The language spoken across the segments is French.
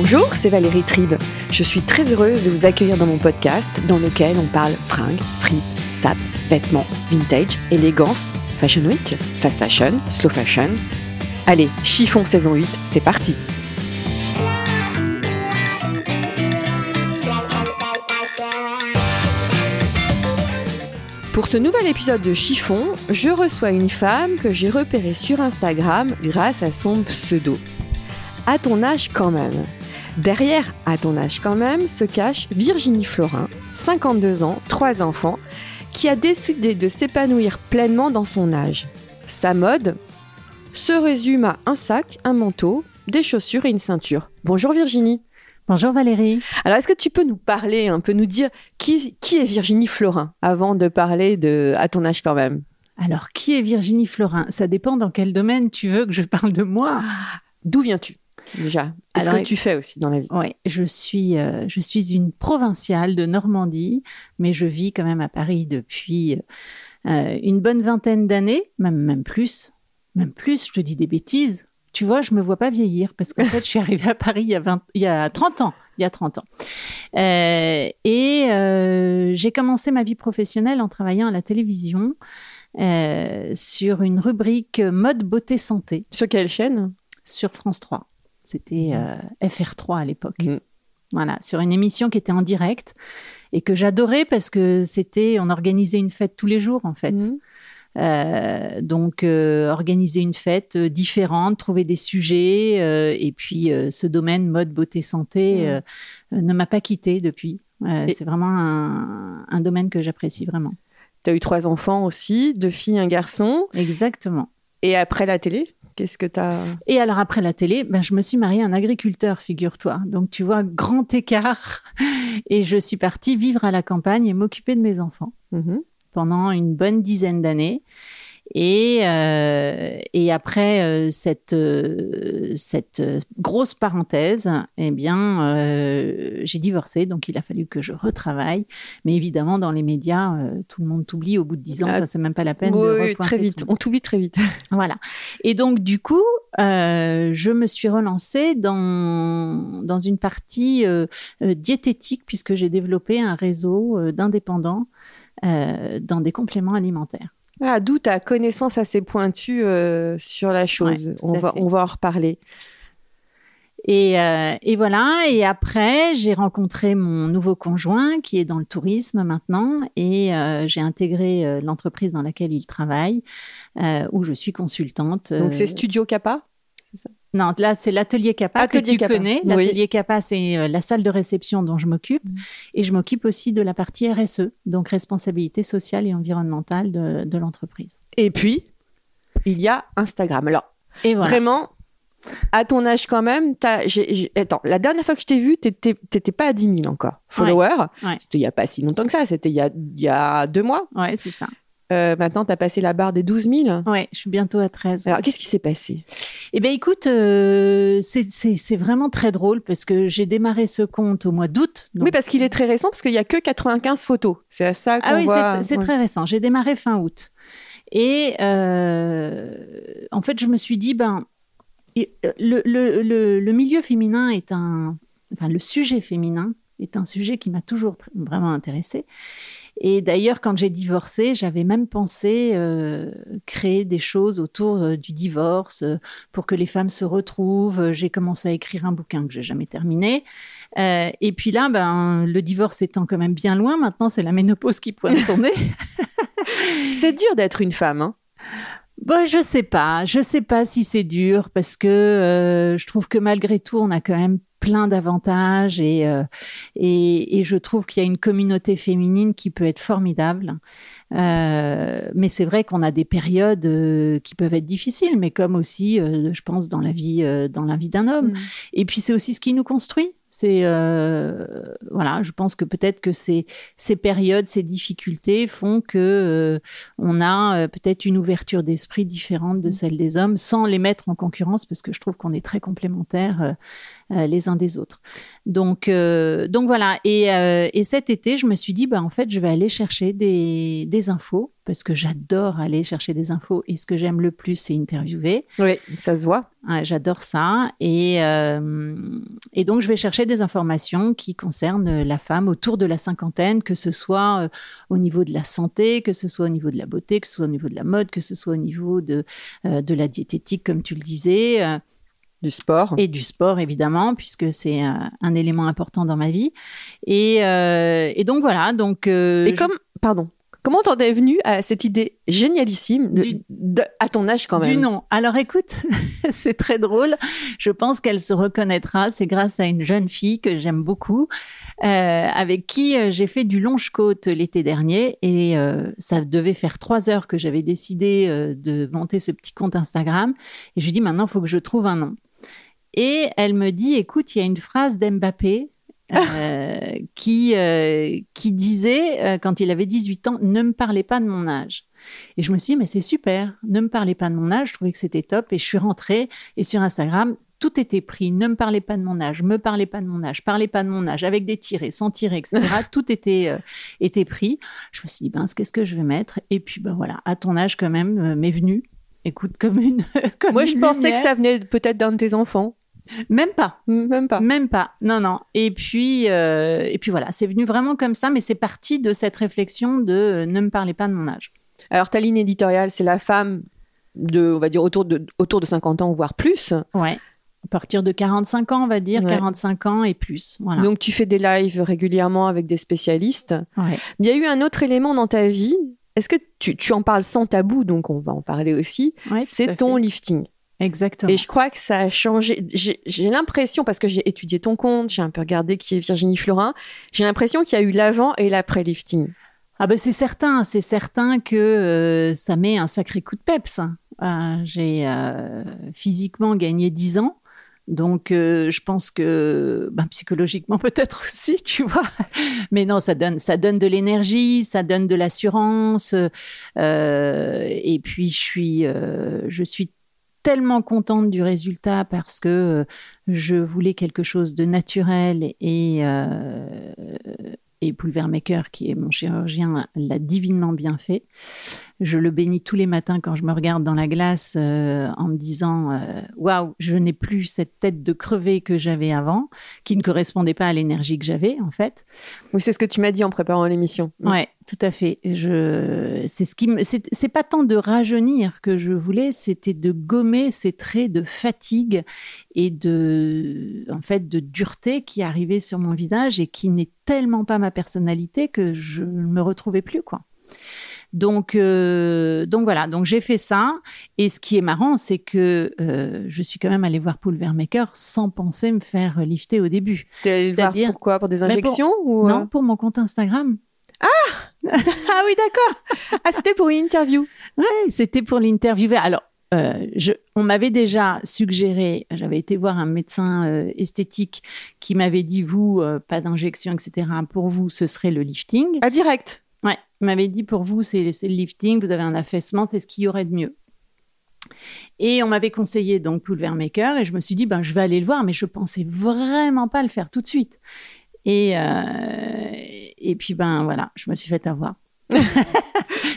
Bonjour, c'est Valérie Tribe. Je suis très heureuse de vous accueillir dans mon podcast dans lequel on parle fringues, fripe, sap, vêtements, vintage, élégance, fashion week, fast fashion, slow fashion. Allez, chiffon saison 8, c'est parti Pour ce nouvel épisode de Chiffon, je reçois une femme que j'ai repérée sur Instagram grâce à son pseudo. À ton âge quand même. Derrière À ton âge quand même se cache Virginie Florin, 52 ans, 3 enfants, qui a décidé de s'épanouir pleinement dans son âge. Sa mode se résume à un sac, un manteau, des chaussures et une ceinture. Bonjour Virginie. Bonjour Valérie. Alors, est-ce que tu peux nous parler, un peu nous dire qui, qui est Virginie Florin avant de parler de À ton âge quand même? Alors, qui est Virginie Florin? Ça dépend dans quel domaine tu veux que je parle de moi. D'où viens-tu? Déjà Alors, que tu fais aussi dans la vie? Oui, je suis, euh, je suis une provinciale de Normandie, mais je vis quand même à Paris depuis euh, une bonne vingtaine d'années, même, même plus. Même plus, je te dis des bêtises. Tu vois, je me vois pas vieillir parce qu'en fait, je suis arrivée à Paris il y a, 20 il y a 30 ans. Il y a 30 ans. Euh, et euh, j'ai commencé ma vie professionnelle en travaillant à la télévision euh, sur une rubrique mode, beauté, santé Sur quelle chaîne? Sur France 3. C'était euh, FR3 à l'époque. Mhm. Voilà, sur une émission qui était en direct et que j'adorais parce que c'était, on organisait une fête tous les jours en fait. Mhm. Euh, donc, euh, organiser une fête euh, différente, trouver des sujets, et puis ce domaine mode, beauté, santé Mhm. ne m'a pas quitté depuis. C'est vraiment un, un domaine que j'apprécie vraiment. Tu as eu trois enfants aussi, deux filles, un garçon. Exactement. Et après la télé, qu'est-ce que tu as Et alors après la télé, ben, je me suis mariée à un agriculteur, figure-toi. Donc tu vois, grand écart. Et je suis partie vivre à la campagne et m'occuper de mes enfants pendant une bonne dizaine d'années. Et, euh, et après euh, cette, euh, cette grosse parenthèse, eh bien, j'ai divorcé, donc il a fallu que je retravaille. Mais évidemment, dans les médias, tout le monde t'oublie au bout de dix ans, Ah, c'est même pas la peine de Oui, repointer très vite. On t'oublie très vite. Voilà. Et donc, du coup, je me suis relancée dans, dans une partie diététique, puisque j'ai développé un réseau d'indépendants dans des compléments alimentaires. Ah, D'où ta connaissance assez pointue euh, sur la chose. Ouais, on, va, fait. on va en reparler. Et, euh, et voilà. Et après, j'ai rencontré mon nouveau conjoint qui est dans le tourisme maintenant, et euh, j'ai intégré l'entreprise dans laquelle il travaille, où je suis consultante. Donc, c'est Studio Kappa? Non, là, c'est l'atelier Kappa Atelier que tu Kappa. connais. Oui. L'atelier Kappa, c'est euh, la salle de réception dont je m'occupe. Mm. Et je m'occupe aussi de la partie RSE, donc responsabilité sociale et environnementale de, de l'entreprise. Et puis, il y a Instagram. Alors, Et voilà. vraiment, à ton âge quand même, attends, la dernière fois que je t'ai vu, t'étais pas à 10 000 encore followers. Ouais. C'était il y a pas si longtemps que ça, c'était il y a, il y a deux mois. Ouais, c'est ça. Euh, maintenant, tu as passé la barre des 12 000. Ouais, je suis bientôt à 13. Alors, qu'est-ce qui s'est passé? Eh bien, écoute, euh, c'est- vraiment très drôle parce que j'ai démarré ce compte au mois d'août. donc- Oui, parce qu'il est très récent, parce qu'il y a que 95 photos. C'est à ça qu'on Ah oui, c'est ouais. très récent. J'ai démarré fin août. Et euh, en fait, je me suis dit, ben, le, le- le- le milieu féminin est un. Enfin, le sujet féminin est un sujet qui m'a toujours vraiment intéressée. Et d'ailleurs, quand j'ai divorcé, j'avais même pensé euh, créer des choses autour euh, du divorce euh, pour que les femmes se retrouvent. J'ai commencé à écrire un bouquin que j'ai jamais terminé. Et puis là, ben, le divorce étant quand même bien loin, maintenant c'est la ménopause qui pointe son nez. C'est dur d'être une femme. hein. Bon, je sais pas, je sais pas si c'est dur parce que euh, je trouve que malgré tout, on a quand même plein d'avantages et, euh, et, et je trouve qu'il y a une communauté féminine qui peut être formidable. Euh, mais c'est vrai qu'on a des périodes euh, qui peuvent être difficiles, mais comme aussi, je pense, dans la vie, dans la vie d'un homme. Mm. Et puis c'est aussi ce qui nous construit. C'est euh, voilà, je pense que peut-être que ces, ces périodes, ces difficultés font que euh, on a euh, peut-être une ouverture d'esprit différente de celle des hommes, sans les mettre en concurrence, parce que je trouve qu'on est très complémentaires euh, euh, les uns des autres. Donc euh, donc voilà. Et, euh, et cet été, je me suis dit bah en fait, je vais aller chercher des, des infos parce que j'adore aller chercher des infos et ce que j'aime le plus, c'est interviewer. Oui, ça se voit. Ouais, J'adore ça. Et, euh, et donc, je vais chercher des informations qui concernent la femme autour de la cinquantaine, que ce soit euh, au niveau de la santé, que ce soit au niveau de la beauté, que ce soit au niveau de la mode, que ce soit au niveau de, euh, de la diététique, comme tu le disais, Du sport. et du sport, évidemment, puisque c'est euh, un élément important dans ma vie. Et, euh, et donc, voilà. Donc, euh, Et je- comme, pardon, comment t'en es venu à cette idée génialissime de- Du- de- à ton âge quand même? Du nom. Alors écoute, c'est très drôle. Je pense qu'elle se reconnaîtra. C'est grâce à une jeune fille que j'aime beaucoup, euh, avec qui euh, j'ai fait du longe-côte l'été dernier. Et euh, ça devait faire trois heures que j'avais décidé euh, de monter ce petit compte Instagram. Et je lui dis maintenant, il faut que je trouve un nom. Et elle me dit, écoute, il y a une phrase d'Mbappé. Euh, qui, euh, qui disait, euh, quand il avait 18 ans, ne me parlez pas de mon âge. Et je me suis dit, mais c'est super, ne me parlez pas de mon âge, je trouvais que c'était top. Et je suis rentrée, et sur Instagram, tout était pris. Ne me parlez pas de mon âge, me parlez pas de mon âge, parlez pas de mon âge, avec des tirés, sans tirer, etc. tout était, euh, était pris. Je me suis dit, ben, qu'est-ce que je vais mettre? Et puis, ben voilà, à ton âge, quand même, euh, m'est venu. Écoute, comme une. comme Moi, une je pensais que ça venait peut-être d'un de tes enfants. Même pas. Même pas. Même pas. Non, non. Et puis, euh, et puis voilà, c'est venu vraiment comme ça, mais c'est parti de cette réflexion de euh, ne me parlez pas de mon âge. Alors, ta ligne éditoriale, c'est la femme de, on va dire, autour de, autour de 50 ans, voire plus. Ouais. À partir de 45 ans, on va dire, Ouais. 45 ans et plus. Voilà. Donc, tu fais des lives régulièrement avec des spécialistes. Ouais. Il y a eu un autre élément dans ta vie. Est-ce que tu, tu en parles sans tabou Donc, on va en parler aussi. Ouais, c'est ton fait. lifting. Exactement. Et je crois que ça a changé. J'ai l'impression, parce que j'ai étudié ton compte, j'ai un peu regardé qui est Virginie Florin, j'ai l'impression qu'il y a eu l'avant et l'après lifting. Ah ben c'est certain, c'est certain que euh, ça met un sacré coup de peps. Euh, J'ai euh, physiquement gagné 10 ans. Donc, euh, je pense que ben, psychologiquement peut-être aussi, tu vois. Mais non, ça donne, ça donne de l'énergie, ça donne de l'assurance. euh, et puis, je suis, euh, je suis tellement contente du résultat parce que euh, je voulais quelque chose de naturel et euh, et Pulvermaker, qui est mon chirurgien, l'a divinement bien fait. Je le bénis tous les matins quand je me regarde dans la glace euh, en me disant euh, Waouh, je n'ai plus cette tête de crevé que j'avais avant, qui ne correspondait pas à l'énergie que j'avais, en fait. Oui, c'est ce que tu m'as dit en préparant l'émission. Ouais, tout à fait. Je, c'est ce qui me, c'est, pas tant de rajeunir que je voulais, c'était de gommer ces traits de fatigue et de, en fait, de dureté qui arrivaient sur mon visage et qui n'est tellement pas ma personnalité que je ne me retrouvais plus, quoi. Donc, euh, donc voilà, donc j'ai fait ça. Et ce qui est marrant, c'est que euh, je suis quand même allée voir Pulvermaker sans penser me faire lifter au début. C'est-à-dire- pourquoi? Pour des pour- injections ou, euh? Non, pour mon compte Instagram. Ah oui, d'accord. Ah, c'était pour une interview. Ouais, c'était pour l'interviewer. Alors, euh, je, on m'avait déjà suggéré, j'avais été voir un médecin euh, esthétique qui m'avait dit, vous, euh, pas d'injection, etc. Pour vous, ce serait le lifting. Ah, direct. Il m'avait dit, pour vous, c'est le lifting, vous avez un affaissement, c'est ce qu'il y aurait de mieux. Et on m'avait conseillé donc Pulvermaker et je me suis dit, ben, je vais aller le voir, mais je pensais vraiment pas le faire tout de suite. Et, euh, et puis, ben voilà, je me suis fait avoir. Mais le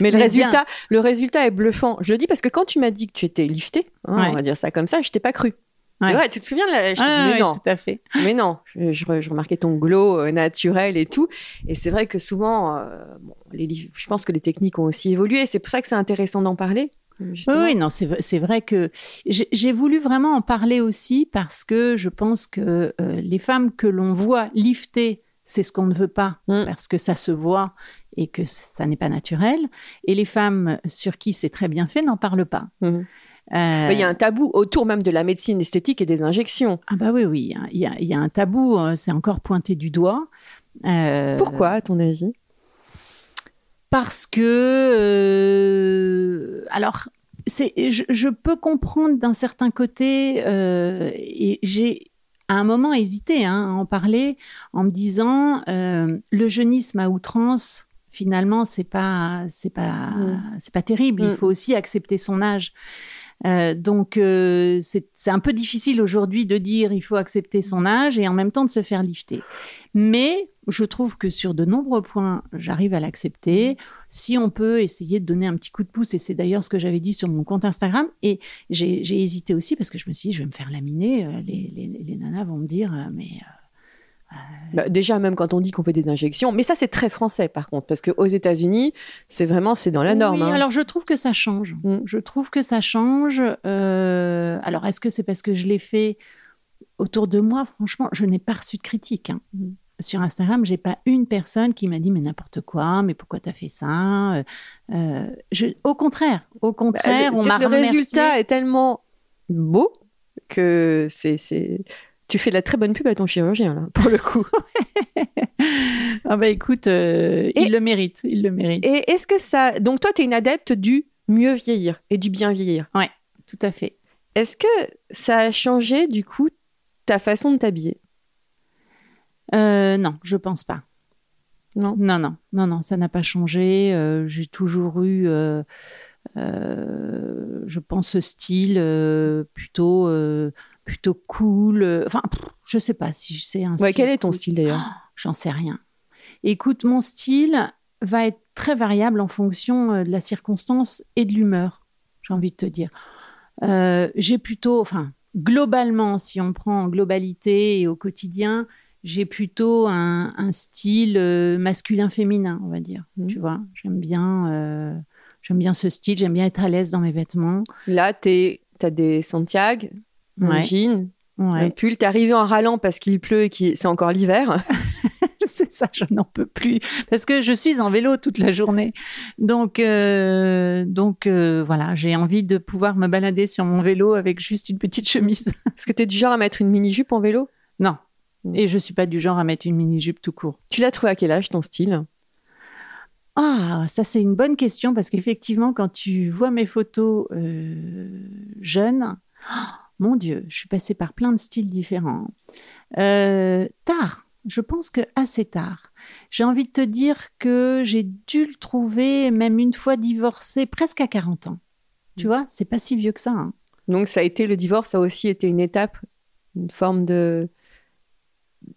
Mais résultat, le résultat est bluffant. Je le dis parce que quand tu m'as dit que tu étais lifté, hein, Ouais. on va dire ça comme ça, je t'ai pas cru. Ouais. Vrai, tu te souviens de la... je Ah, mais ouais, non, tout à fait. mais non. Je, je re- je remarquais ton glow euh, naturel et tout. Et c'est vrai que souvent, euh, bon, les, je pense que les techniques ont aussi évolué. C'est pour ça que c'est intéressant d'en parler. euh, Oui, Justement. oui, non, c'est vrai que j'ai voulu vraiment en parler aussi parce que je pense que euh, les femmes que l'on voit lifter, c'est ce qu'on ne veut pas Mm. parce que ça se voit et que ça n'est pas naturel. Et les femmes sur qui c'est très bien fait n'en parlent pas. Mhm. Euh, Mais Il y a un tabou autour même de la médecine esthétique et des injections. Ah bah oui, oui, il y a, il y a un tabou, euh, c'est encore pointé du doigt. Euh, Pourquoi, à ton avis? Parce que euh, alors je, je peux comprendre d'un certain côté et j'ai à un moment hésité hein, à en parler en me disant le jeunisme à outrance finalement c'est pas c'est pas Mm. c'est pas terrible il Mm. faut aussi accepter son âge Euh, donc euh, c'est un peu difficile aujourd'hui de dire il faut accepter son âge et en même temps de se faire lifter. Mais je trouve que sur de nombreux points j'arrive à l'accepter. Si on peut essayer de donner un petit coup de pouce, et c'est d'ailleurs ce que j'avais dit sur mon compte Instagram, et j'ai hésité aussi parce que je me suis dit, je vais me faire laminer, euh, les, les, les nanas vont me dire, mais Bah, déjà, même quand on dit qu'on fait des injections, mais ça c'est très français par contre, parce qu'aux États-Unis, c'est vraiment c'est dans la norme. Oui, hein. alors je trouve que ça change. Mm. Je trouve que ça change. Euh, alors, est-ce que c'est parce que je l'ai fait autour de moi? Franchement, je n'ai pas reçu de critique. hein. Mm. Sur Instagram, j'ai pas une personne qui m'a dit mais n'importe quoi, mais pourquoi t'as fait ça? Euh, je, Au contraire, au contraire, Bah, on m'a le remercié. résultat est tellement beau que c'est tu fais de la très bonne pub à ton chirurgien là, pour le coup. Ah bah écoute, euh, Et- il le mérite, il le mérite. Et est-ce que ça donc toi tu es une adepte du mieux vieillir et du bien vieillir? Tout à fait. Est-ce que ça a changé du coup ta façon de t'habiller? Euh, non, je pense pas. Non? Non, non, non, non, ça n'a pas changé. Euh, J'ai toujours eu, euh, je pense, ce style euh, plutôt, euh, plutôt cool. euh, Enfin, pff, je sais pas si c'est un. Ouais, style quel est ton cool. style d'ailleurs? J'en sais rien. Écoute, mon style va être très variable en fonction euh, de la circonstance et de l'humeur, j'ai envie de te dire. Euh, j'ai plutôt, enfin, globalement, si on prend en globalité et au quotidien, j'ai plutôt un, un style masculin-féminin, on va dire. Mhm. Tu vois, j'aime bien, euh, j'aime bien ce style, j'aime bien être à l'aise dans mes vêtements. Là, tu as des Santiago, Ouais, jean, un ouais. pull. T'es arrivé en râlant parce qu'il pleut et que c'est encore l'hiver. c'est ça, je n'en peux plus parce que je suis en vélo toute la journée. Donc, euh, donc euh, voilà, j'ai envie de pouvoir me balader sur mon vélo avec juste une petite chemise. Est-ce que tu es du genre à mettre une mini-jupe en vélo? Non. Et je suis pas du genre à mettre une mini jupe tout court. Tu l'as trouvé à quel âge ton style? Ah, ça c'est une bonne question parce qu'effectivement, quand tu vois mes photos euh, jeunes, oh, mon Dieu, je suis passée par plein de styles différents. Euh, tard, je pense que assez tard. J'ai envie de te dire que j'ai dû le trouver même une fois divorcée, presque à 40 ans. Tu vois, c'est pas si vieux que ça. hein. Donc ça a été le divorce, ça a aussi été une étape, une forme de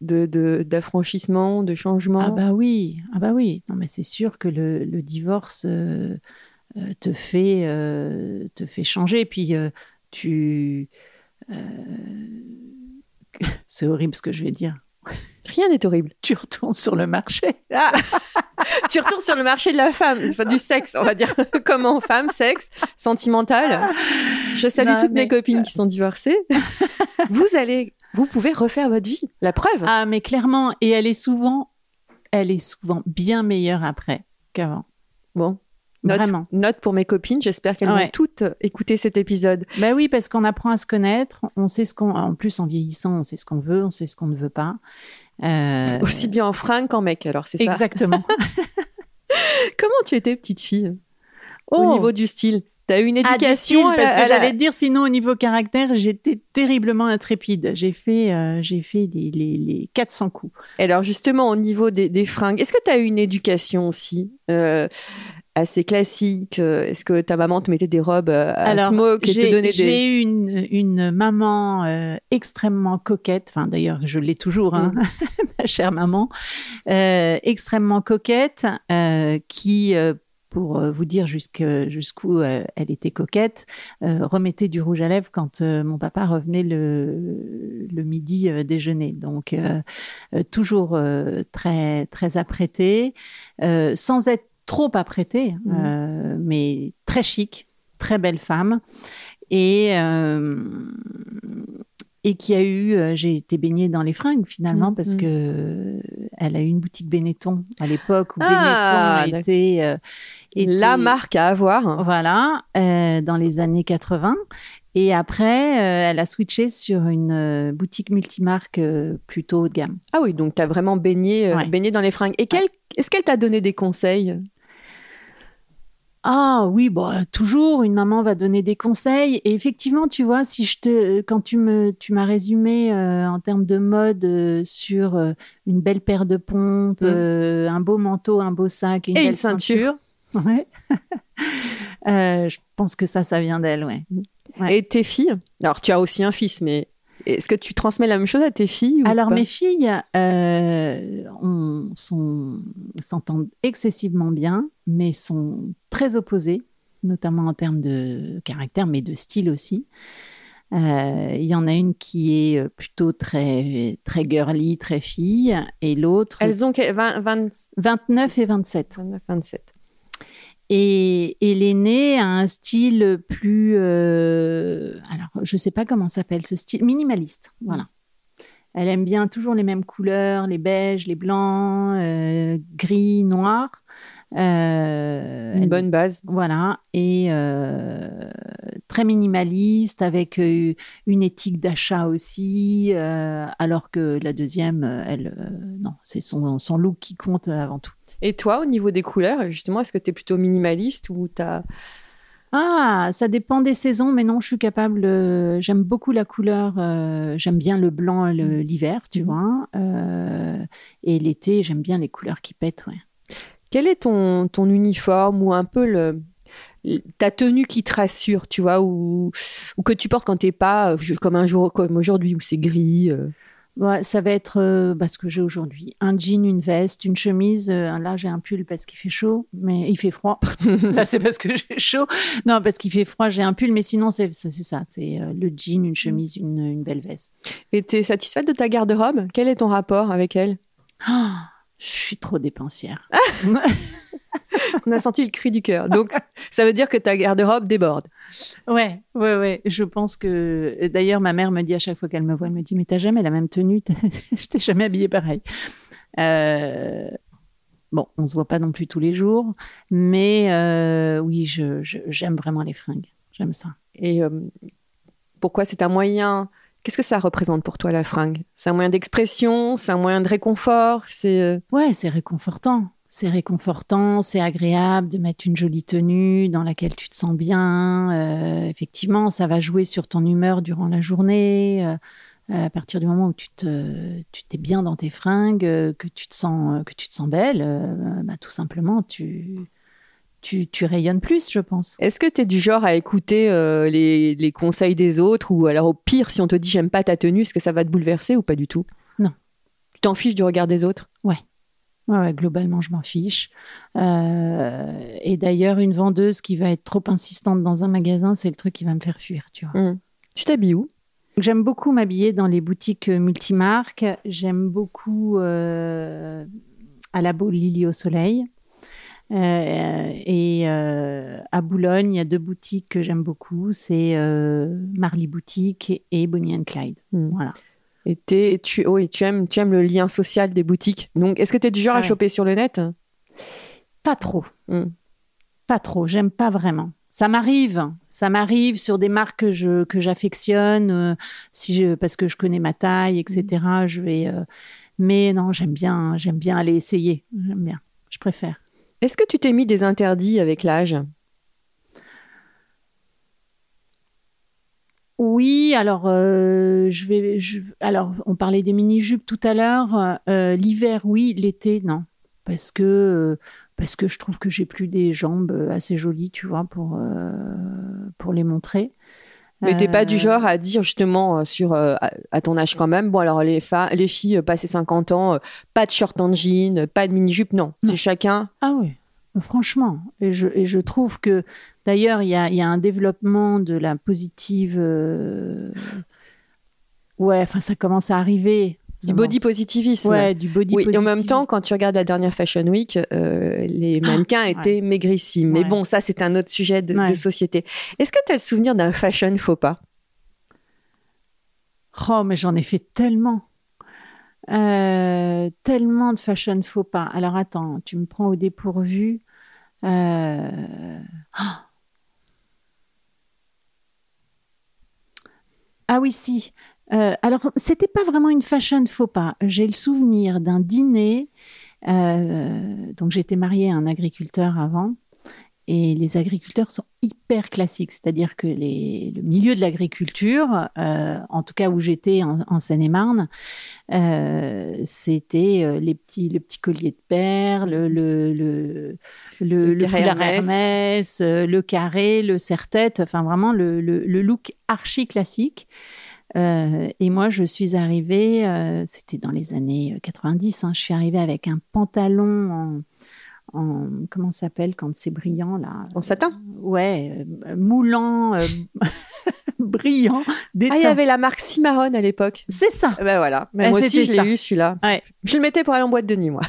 de- de- d'affranchissement, de, changement. Ah bah oui, ah bah oui. Non mais c'est sûr que le, le divorce euh, euh, te fait euh, te fait changer. Puis euh, tu euh, c'est horrible ce que je vais dire. Rien n'est horrible. Tu retournes sur le marché. Ah tu retournes sur le marché de la femme, enfin, du sexe, on va dire. Comment femme, sexe, sentimental. Je salue Non, toutes mais- mes copines qui sont divorcées. vous allez, vous pouvez refaire votre vie. La preuve. Ah mais clairement, et elle est souvent, elle est souvent bien meilleure après qu'avant. Bon. Note, Vraiment. note pour mes copines. J'espère qu'elles vont toutes écouter cet épisode. Bah oui, parce qu'on apprend à se connaître. On sait ce qu'on, en plus en vieillissant, on sait ce qu'on veut, on sait ce qu'on ne veut pas. Euh, Aussi bien en fringue qu'en mec, alors c'est ça? Exactement. Comment tu étais petite fille? Oh. au niveau du style T'as eu une Ah, du éducation style, à parce que j'allais te dire, sinon au niveau caractère, j'étais terriblement intrépide. J'ai fait, euh, j'ai fait les, les, les 400 coups. Alors justement, au niveau des, des fringues, est-ce que tu as eu une éducation aussi? Euh, assez classique euh, Est-ce que ta maman te mettait des robes euh, à Alors, smoke et te donnait des... j'ai eu une, une maman euh, extrêmement coquette. Enfin, d'ailleurs, je l'ai toujours, hein, ma chère maman, euh, extrêmement coquette, euh, qui pour vous dire jusqu'où elle était coquette, remettait du rouge à lèvres quand mon papa revenait le, le midi déjeuner. Donc, toujours très, très apprêtée, sans être trop apprêtée, Mhm. euh, mais très chic, très belle femme. Et, euh, et qui a eu, euh, j'ai été baignée dans les fringues finalement Mhm. parce que euh, elle a eu une boutique Benetton à l'époque où Ah, Benetton était, était- La marque à avoir. voilà, dans les années 80. Et après, euh, elle a switché sur une euh, boutique multimarque euh, plutôt haut de gamme. Ah oui, donc tu as vraiment baigné, Ouais. baigné dans les fringues. Et quel- est-ce qu'elle t'a donné des conseils? Ah oui, bon, toujours, une maman va donner des conseils. Et effectivement, tu vois, si je te, quand tu me, tu m'as résumé euh, en termes de mode euh, sur euh, une belle paire de pompes, Mm. euh, un beau manteau, un beau sac et une Et belle une ceinture. Ouais. Je pense que ça, ça vient d'elle, ouais. Ouais. Et tes filles? Alors, tu as aussi un fils, mais est-ce que tu transmets la même chose à tes filles ou Alors pas mes filles euh, on- sont- s'entendent excessivement bien, mais sont très opposées, notamment en termes de caractère, mais de style aussi. Euh, Il y en a une qui est euh, plutôt très, très girly, très fille, et l'autre Elles ont que- 20, 20, 29 et 27. 29, 27. Et, et l'aînée a un style plus, euh, alors je sais pas comment s'appelle ce style, minimaliste. Voilà. Elle aime bien toujours les mêmes couleurs, les beiges, les blancs, euh, gris, noirs. Euh, Une elle- bonne base. Voilà, et euh, très minimaliste, avec une éthique d'achat aussi, alors que la deuxième, elle, non, c'est son, son look qui compte avant tout. Et toi, au niveau des couleurs, justement, est-ce que tu es plutôt minimaliste ou tu as... Ah, ça dépend des saisons, mais non, je suis capable. euh, j'aime beaucoup la couleur. euh, j'aime bien le blanc le- l'hiver, tu Mhm. vois. euh, et l'été, j'aime bien les couleurs qui pètent. Ouais. Quel est ton, ton uniforme ou un peu le, ta tenue qui te rassure, tu vois, ou, ou que tu portes quand t'es pas euh, comme un jour comme aujourd'hui où c'est gris euh? Ouais, ça va être euh, bah, ce que j'ai aujourd'hui. Un jean, une veste, une chemise. euh, là, j'ai un pull parce qu'il fait chaud, mais il fait froid. là, c'est parce que j'ai chaud. Non, parce qu'il fait froid, j'ai un pull, mais sinon, c'est ça. C'est euh, le jean, une chemise, une, une belle veste. Et tu es satisfaite de ta garde-robe? Quel est ton rapport avec elle? Ah, je suis trop dépensière. On a senti le cri du cœur. Donc, ça veut dire que ta garde-robe déborde. Ouais, ouais, ouais. Je pense que. D'ailleurs, ma mère me dit à chaque fois qu'elle me voit, elle me dit Mais t'as jamais la même tenue Je t'ai jamais habillée pareil. Euh, Bon, on se voit pas non plus tous les jours, mais euh, oui, je- je- j'aime vraiment les fringues. J'aime ça. Et euh, pourquoi c'est un moyen Qu'est-ce que ça représente pour toi la fringue? C'est un moyen d'expression? C'est un moyen de réconfort? C'est Ouais, c'est réconfortant. C'est réconfortant, c'est agréable de mettre une jolie tenue dans laquelle tu te sens bien. Euh, effectivement, ça va jouer sur ton humeur durant la journée. Euh, à partir du moment où tu te, tu t'es bien dans tes fringues, euh, que tu te sens, que tu te sens belle, euh, bah, tout simplement, tu, tu, tu rayonnes plus, je pense. Est-ce que tu es du genre à écouter euh, les, les conseils des autres ou alors au pire si on te dit j'aime pas ta tenue, est-ce que ça va te bouleverser ou pas du tout? Non. Tu t'en fiches du regard des autres? Ouais, ouais, globalement, je m'en fiche. Euh, et d'ailleurs, une vendeuse qui va être trop insistante dans un magasin, c'est le truc qui va me faire fuir, tu vois. Hmm. Tu t'habilles où? J'aime beaucoup m'habiller dans les boutiques euh, multimarques. J'aime beaucoup euh, à la Beau Lily au Soleil. Euh, et à Boulogne, il y a deux boutiques que j'aime beaucoup. C'est Marly Boutique et, Bonnie and Clyde. Hmm. Voilà. Et t'es- tu, aimes, tu aimes le lien social des boutiques. Donc, est-ce que tu es du genre à choper sur le net? Pas trop. Hmm. Pas trop. J'aime pas vraiment. Ça m'arrive, ça m'arrive sur des marques que je que j'affectionne, euh, si je, parce que je connais ma taille, etc. Je vais, euh, mais non, j'aime bien, j'aime bien aller essayer. J'aime bien, je préfère. Est-ce que tu t'es mis des interdits avec l'âge? Oui, alors euh, je vais, je- alors on parlait des mini jupes tout à l'heure. Euh, L'hiver, oui, l'été, non, parce que euh, parce que je trouve que j'ai plus des jambes assez jolies, tu vois, pour euh, pour les montrer. Mais t'es pas du genre à dire justement sur à, à ton âge quand même. Bon alors les les filles passées 50 ans, pas de short en jean, pas de mini jupe, non. Non. C'est chacun. Ah oui, franchement. Et je, et je trouve que, d'ailleurs, il y a, il y a un développement de la positive. euh, Ouais, enfin, ça commence à arriver. Du body positivisme. Ouais, du body Oui, et en même temps, quand tu regardes la dernière Fashion Week, euh, les mannequins étaient maigrissime. Mais Ouais. bon, ça, c'est un autre sujet de, société. Est-ce que tu as le souvenir d'un fashion faux pas? Oh, mais j'en ai fait tellement. Euh, tellement de fashion faux pas. Alors attends, tu me prends au dépourvu. Euh, ah. Ah oui, si. Euh, alors, c'était pas vraiment une fashion faux pas. J'ai le souvenir d'un dîner. euh, donc, j'étais mariée à un agriculteur avant. Et les agriculteurs sont hyper classiques, c'est-à-dire que les, le milieu de l'agriculture, euh, en tout cas où j'étais en, Seine-et-Marne, euh, c'était euh, les petits, le petit collier de perles, le, le, le, le, le foulard Hermès, le carré, le serre-tête, enfin vraiment le, le, look archi classique. et moi, je suis arrivée, c'était dans les années 90, hein, je suis arrivée avec un pantalon en en comment s'appelle quand c'est brillant là? En satin Ouais, euh, moulant, euh, brillant. Ah, il y avait la marque Cimarron à l'époque. C'est ça. Ben voilà. Mais moi aussi, je l'ai eu celui-là. Je le mettais pour aller en boîte de nuit, moi.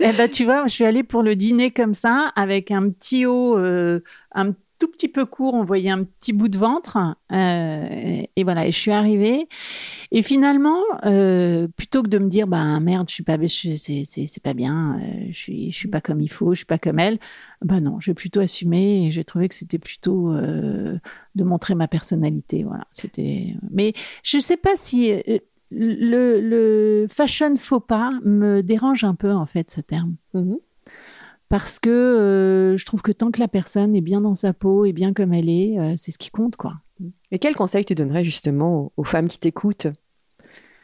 eh ben, tu vois, je suis allée pour le dîner comme ça, avec un petit haut, euh, un tout petit peu court, on voyait un petit bout de ventre. Euh, et voilà, et je suis arrivée. Et finalement, euh, plutôt que de me dire, bah merde, je suis pas, c'est pas bien, euh, je suis, je suis pas comme il faut, je suis pas comme elle. Bah non, j'ai plutôt assumé et j'ai trouvé que c'était plutôt de montrer ma personnalité. Voilà, c'était. Mais je sais pas si le, fashion faux pas me dérange un peu en fait ce terme. Mm-hmm parce que euh, je trouve que tant que la personne est bien dans sa peau et bien comme elle est, euh, c'est ce qui compte, quoi. Et quel conseil tu donnerais justement aux, femmes qui t'écoutent?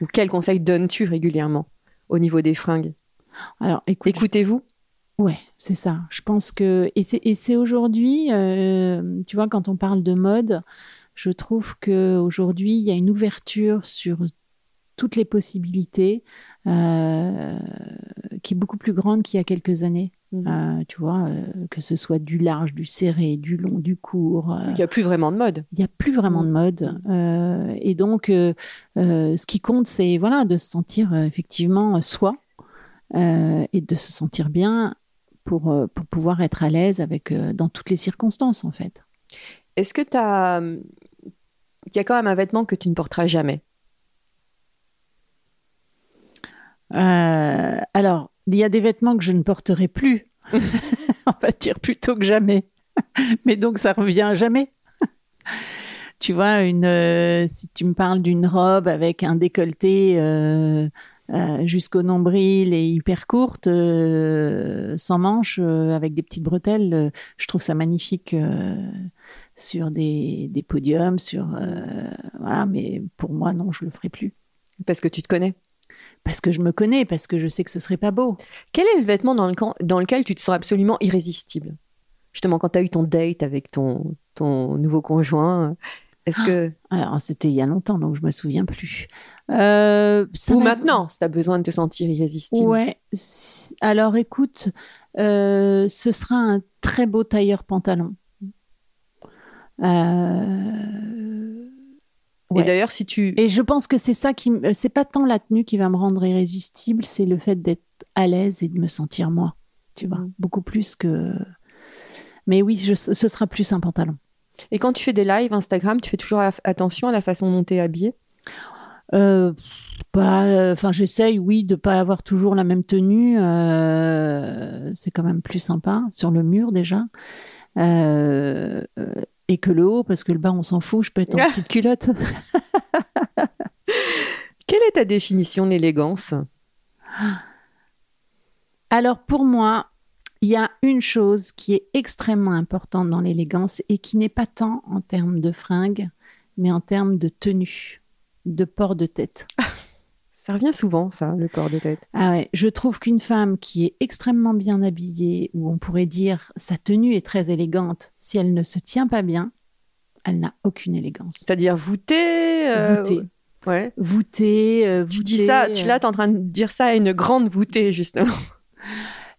Ou quel conseil donnes-tu régulièrement au niveau des fringues? Alors, écoutez-vous? Ouais, c'est ça. Je pense que et c'est aujourd'hui, euh, tu vois, quand on parle de mode, je trouve que aujourd'hui il y a une ouverture sur toutes les possibilités qui est beaucoup plus grande qu'il y a quelques années. Mhm. Euh, tu vois, euh, que ce soit du large, du serré, du long, du court. Euh, il n'y a plus vraiment de mode. Il n'y a plus vraiment de mhm. mode. et donc, ce qui compte, c'est voilà, de se sentir effectivement soi et de se sentir bien pour, pour pouvoir être à l'aise avec dans toutes les circonstances, en fait. Est-ce que tu as. Il y a quand même un vêtement que tu ne porteras jamais? Alors, il y a des vêtements que je ne porterai plus. On va dire plutôt que jamais. Mais donc ça revient à jamais. tu vois, une, euh, si tu me parles d'une robe avec un décolleté euh, euh, jusqu'au nombril et hyper courte, sans manches, avec des petites bretelles, je trouve ça magnifique sur des, des, podiums, sur voilà. Mais pour moi, non, je le ferai plus. Parce que tu te connais parce que je me connais, parce que je sais que ce serait pas beau. Quel est le vêtement dans, lequel tu te sens absolument irrésistible? Justement, quand tu as eu ton date avec ton, ton nouveau conjoint, est-ce que... Ah, alors, c'était il y a longtemps, donc je me souviens plus. Euh, Ou maintenant, si tu as besoin de te sentir irrésistible. Ouais. Alors, écoute, euh, ce sera un très beau tailleur pantalon. Euh, et d'ailleurs, si tu. Et je pense que c'est ça qui. C'est pas tant la tenue qui va me rendre irrésistible, c'est le fait d'être à l'aise et de me sentir moi. Tu vois, mm. beaucoup plus que. Mais oui, ce sera plus un pantalon. Et quand tu fais des lives Instagram, tu fais toujours attention à la façon dont tu es habillée? Euh, pas, enfin, j'essaye, oui, de pas avoir toujours la même tenue. Euh, c'est quand même plus sympa sur le mur déjà. Euh, et que le haut, parce que le bas, on s'en fout, je peux être en petite culotte. Quelle est ta définition de l'élégance? Alors pour moi, il y a une chose qui est extrêmement importante dans l'élégance et qui n'est pas tant en termes de fringues, mais en termes de tenue, de port de tête. Ça revient souvent, ça, le port de tête. Ah ouais, je trouve qu'une femme qui est extrêmement bien habillée, ou on pourrait dire sa tenue est très élégante, si elle ne se tient pas bien, elle n'a aucune élégance. C'est-à-dire voûtée euh, Voûtée. Ouais. Voûtée, euh, Tu dis ça, tu là, es en train de dire ça à une grande voûtée, justement.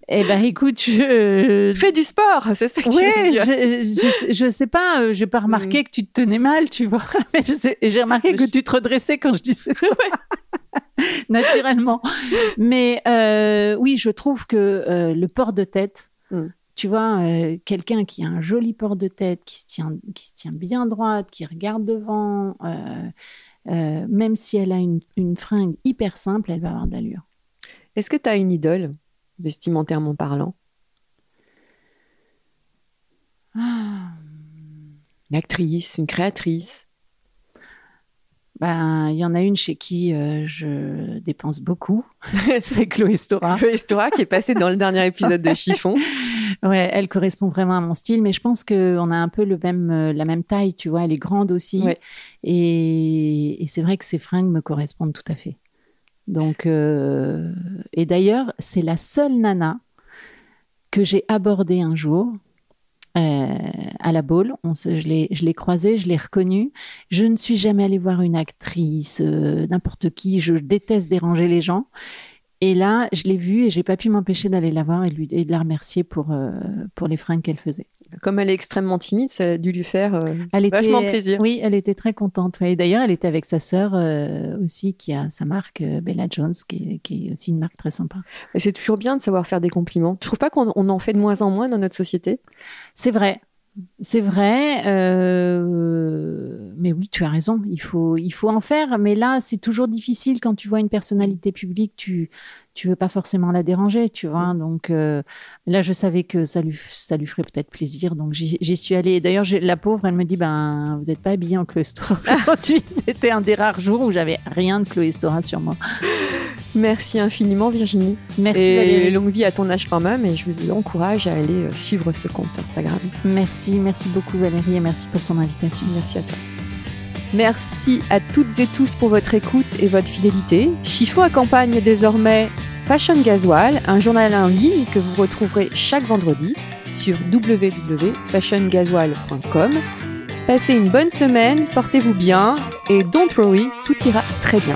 Eh ben, écoute, je fais du sport, c'est ça que tu veux dire. Je, je, sais pas, euh, j'ai pas remarqué mm. que tu te tenais mal, tu vois. Mais j'ai remarqué que tu te redressais quand je disais ça. naturellement. Mais euh, oui, je trouve que euh, le port de tête, mm. tu vois, euh, quelqu'un qui a un joli port de tête, qui se tient, qui se tient bien droite, qui regarde devant, même si elle a une, une, fringue hyper simple, elle va avoir de l'allure. Est-ce que tu as une idole, vestimentairement parlant ah. Une actrice, une créatrice ben, il y en a une chez qui euh, je dépense beaucoup. c'est Chloé Stora. Chloé Stora qui est passée dans le dernier épisode de Chiffon. Ouais, elle correspond vraiment à mon style, mais je pense qu'on a un peu le même, euh, la même taille, tu vois. Elle est grande aussi. Et, c'est vrai que ces fringues me correspondent tout à fait. Donc, euh, et d'ailleurs, c'est la seule nana que j'ai abordée un jour euh, à la Baule. je l'ai croisée, je l'ai reconnue. Je ne suis jamais allée voir une actrice, n'importe qui. Je déteste déranger les gens. Et là, je l'ai vue et j'ai pas pu m'empêcher d'aller la voir et, et de la remercier pour, euh, pour les fringues qu'elle faisait. Comme elle est extrêmement timide, ça a dû lui faire euh, elle vachement plaisir. Oui, elle était très contente. Et d'ailleurs, elle était avec sa sœur euh, aussi, qui a sa marque Bella Jones, qui est, qui est, aussi une marque très sympa. Et c'est toujours bien de savoir faire des compliments. Tu trouves pas qu'on en fait de moins en moins dans notre société? C'est vrai. C'est vrai, euh, mais oui, tu as raison. Il faut, il faut en faire. Mais là, c'est toujours difficile quand tu vois une personnalité publique. Tu, tu veux pas forcément la déranger, tu vois. Donc euh, là, je savais que ça lui, ça lui ferait peut-être plaisir. Donc j'y suis allée. D'ailleurs, la pauvre, elle me dit, ben, vous n'êtes pas habillée en Chloé Stora C'était un des rares jours où j'avais rien de Chloé Stora sur moi. Merci infiniment Virginie. Merci et longue vie à ton âge quand même et je vous encourage à aller euh, suivre ce compte Instagram. Merci, merci beaucoup Valérie et merci pour ton invitation. Merci à toi. Merci à toutes et tous pour votre écoute et votre fidélité. Chiffon accompagne désormais Fashion Gasoil, un journal en ligne que vous retrouverez chaque vendredi sur www.fashiongasoil.com. Passez une bonne semaine, portez-vous bien et don't worry, tout ira très bien.